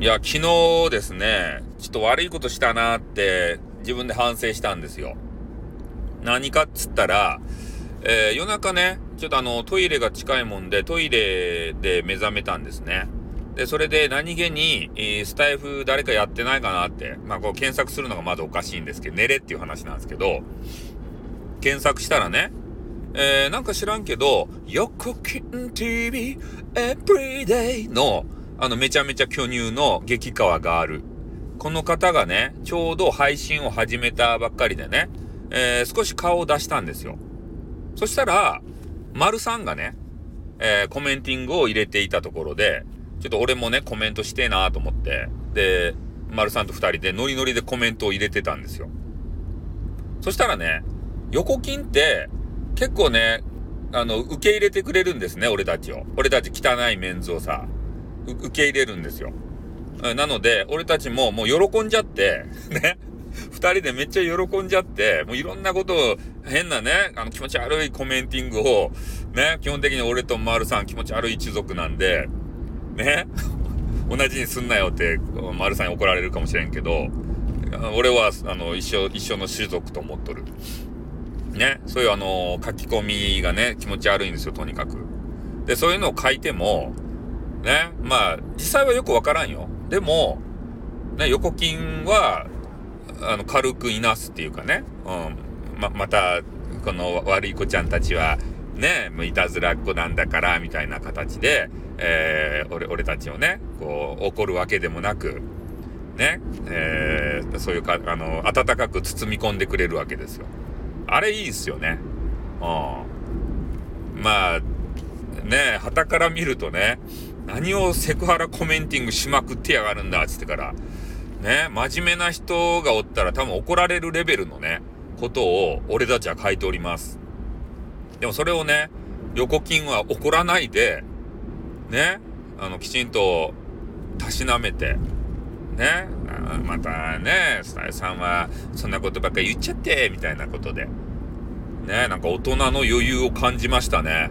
いや、昨日ですね、ちょっと悪いことしたなって自分で反省したんですよ。何かっつったら、えー、夜中ね、ちょっとあの、トイレが近いもんで、トイレで目覚めたんですね。で、それで何気に、えー、スタイフ誰かやってないかなって、まあこう検索するのがまずおかしいんですけど、寝れっていう話なんですけど、検索したらね、えー、なんか知らんけど、横金 TV Everyday の、あの、めちゃめちゃ巨乳の激川がある。この方がね、ちょうど配信を始めたばっかりでね、えー、少し顔を出したんですよ。そしたら、丸さんがね、えー、コメンティングを入れていたところで、ちょっと俺もね、コメントしてえなと思って、で、丸さんと二人でノリノリでコメントを入れてたんですよ。そしたらね、横金って、結構ね、あの、受け入れてくれるんですね、俺たちを。俺たち汚いメンズをさ。受け入れるんですよ。なので、俺たちももう喜んじゃって、ね。二人でめっちゃ喜んじゃって、もういろんなことを、変なね、あの気持ち悪いコメンティングを、ね、基本的に俺と丸さん気持ち悪い一族なんで、ね、同じにすんなよって、丸さんに怒られるかもしれんけど、俺は、あの、一緒、一緒の種族と思っとる。ね、そういうあの、書き込みがね、気持ち悪いんですよ、とにかく。で、そういうのを書いても、ね。まあ、実際はよくわからんよ。でも、ね、横金は、あの、軽くいなすっていうかね。うん。ま、また、この悪い子ちゃんたちは、ね、もういたずらっ子なんだから、みたいな形で、えー、俺、俺たちをね、こう、怒るわけでもなく、ね、えー、そういうか、あの、温かく包み込んでくれるわけですよ。あれいいっすよね。うん。まあ、ね、旗から見るとね、何をセクハラコメンティングしまくってやがるんだ、つってから。ね、真面目な人がおったら多分怒られるレベルのね、ことを俺たちは書いております。でもそれをね、横金は怒らないで、ね、あの、きちんと、たしなめて、ね、またね、スタイさんは、そんなことばっかり言っちゃって、みたいなことで。ね、なんか大人の余裕を感じましたね。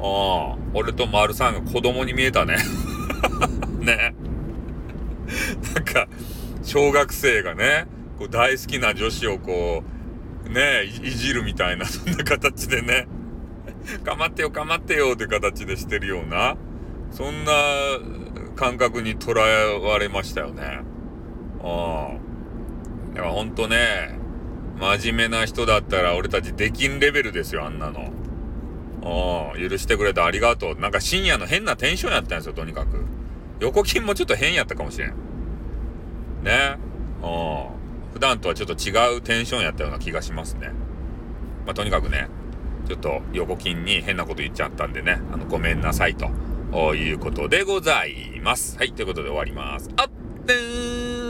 ああ、俺と丸さんが子供に見えたね。ね。なんか、小学生がね、こう大好きな女子をこう、ねい、いじるみたいな、そんな形でね、かまってよ、かまってよって形でしてるような、そんな感覚に捉えわれましたよね。ああ。だからほんとね、真面目な人だったら俺たちできんレベルですよ、あんなの。許してくれてありがとう。なんか深夜の変なテンションやったんですよ、とにかく。横金もちょっと変やったかもしれん。ね。うん。普段とはちょっと違うテンションやったような気がしますね。まあ、とにかくね、ちょっと横金に変なこと言っちゃったんでね、あの、ごめんなさいということでございます。はい、ということで終わります。あってー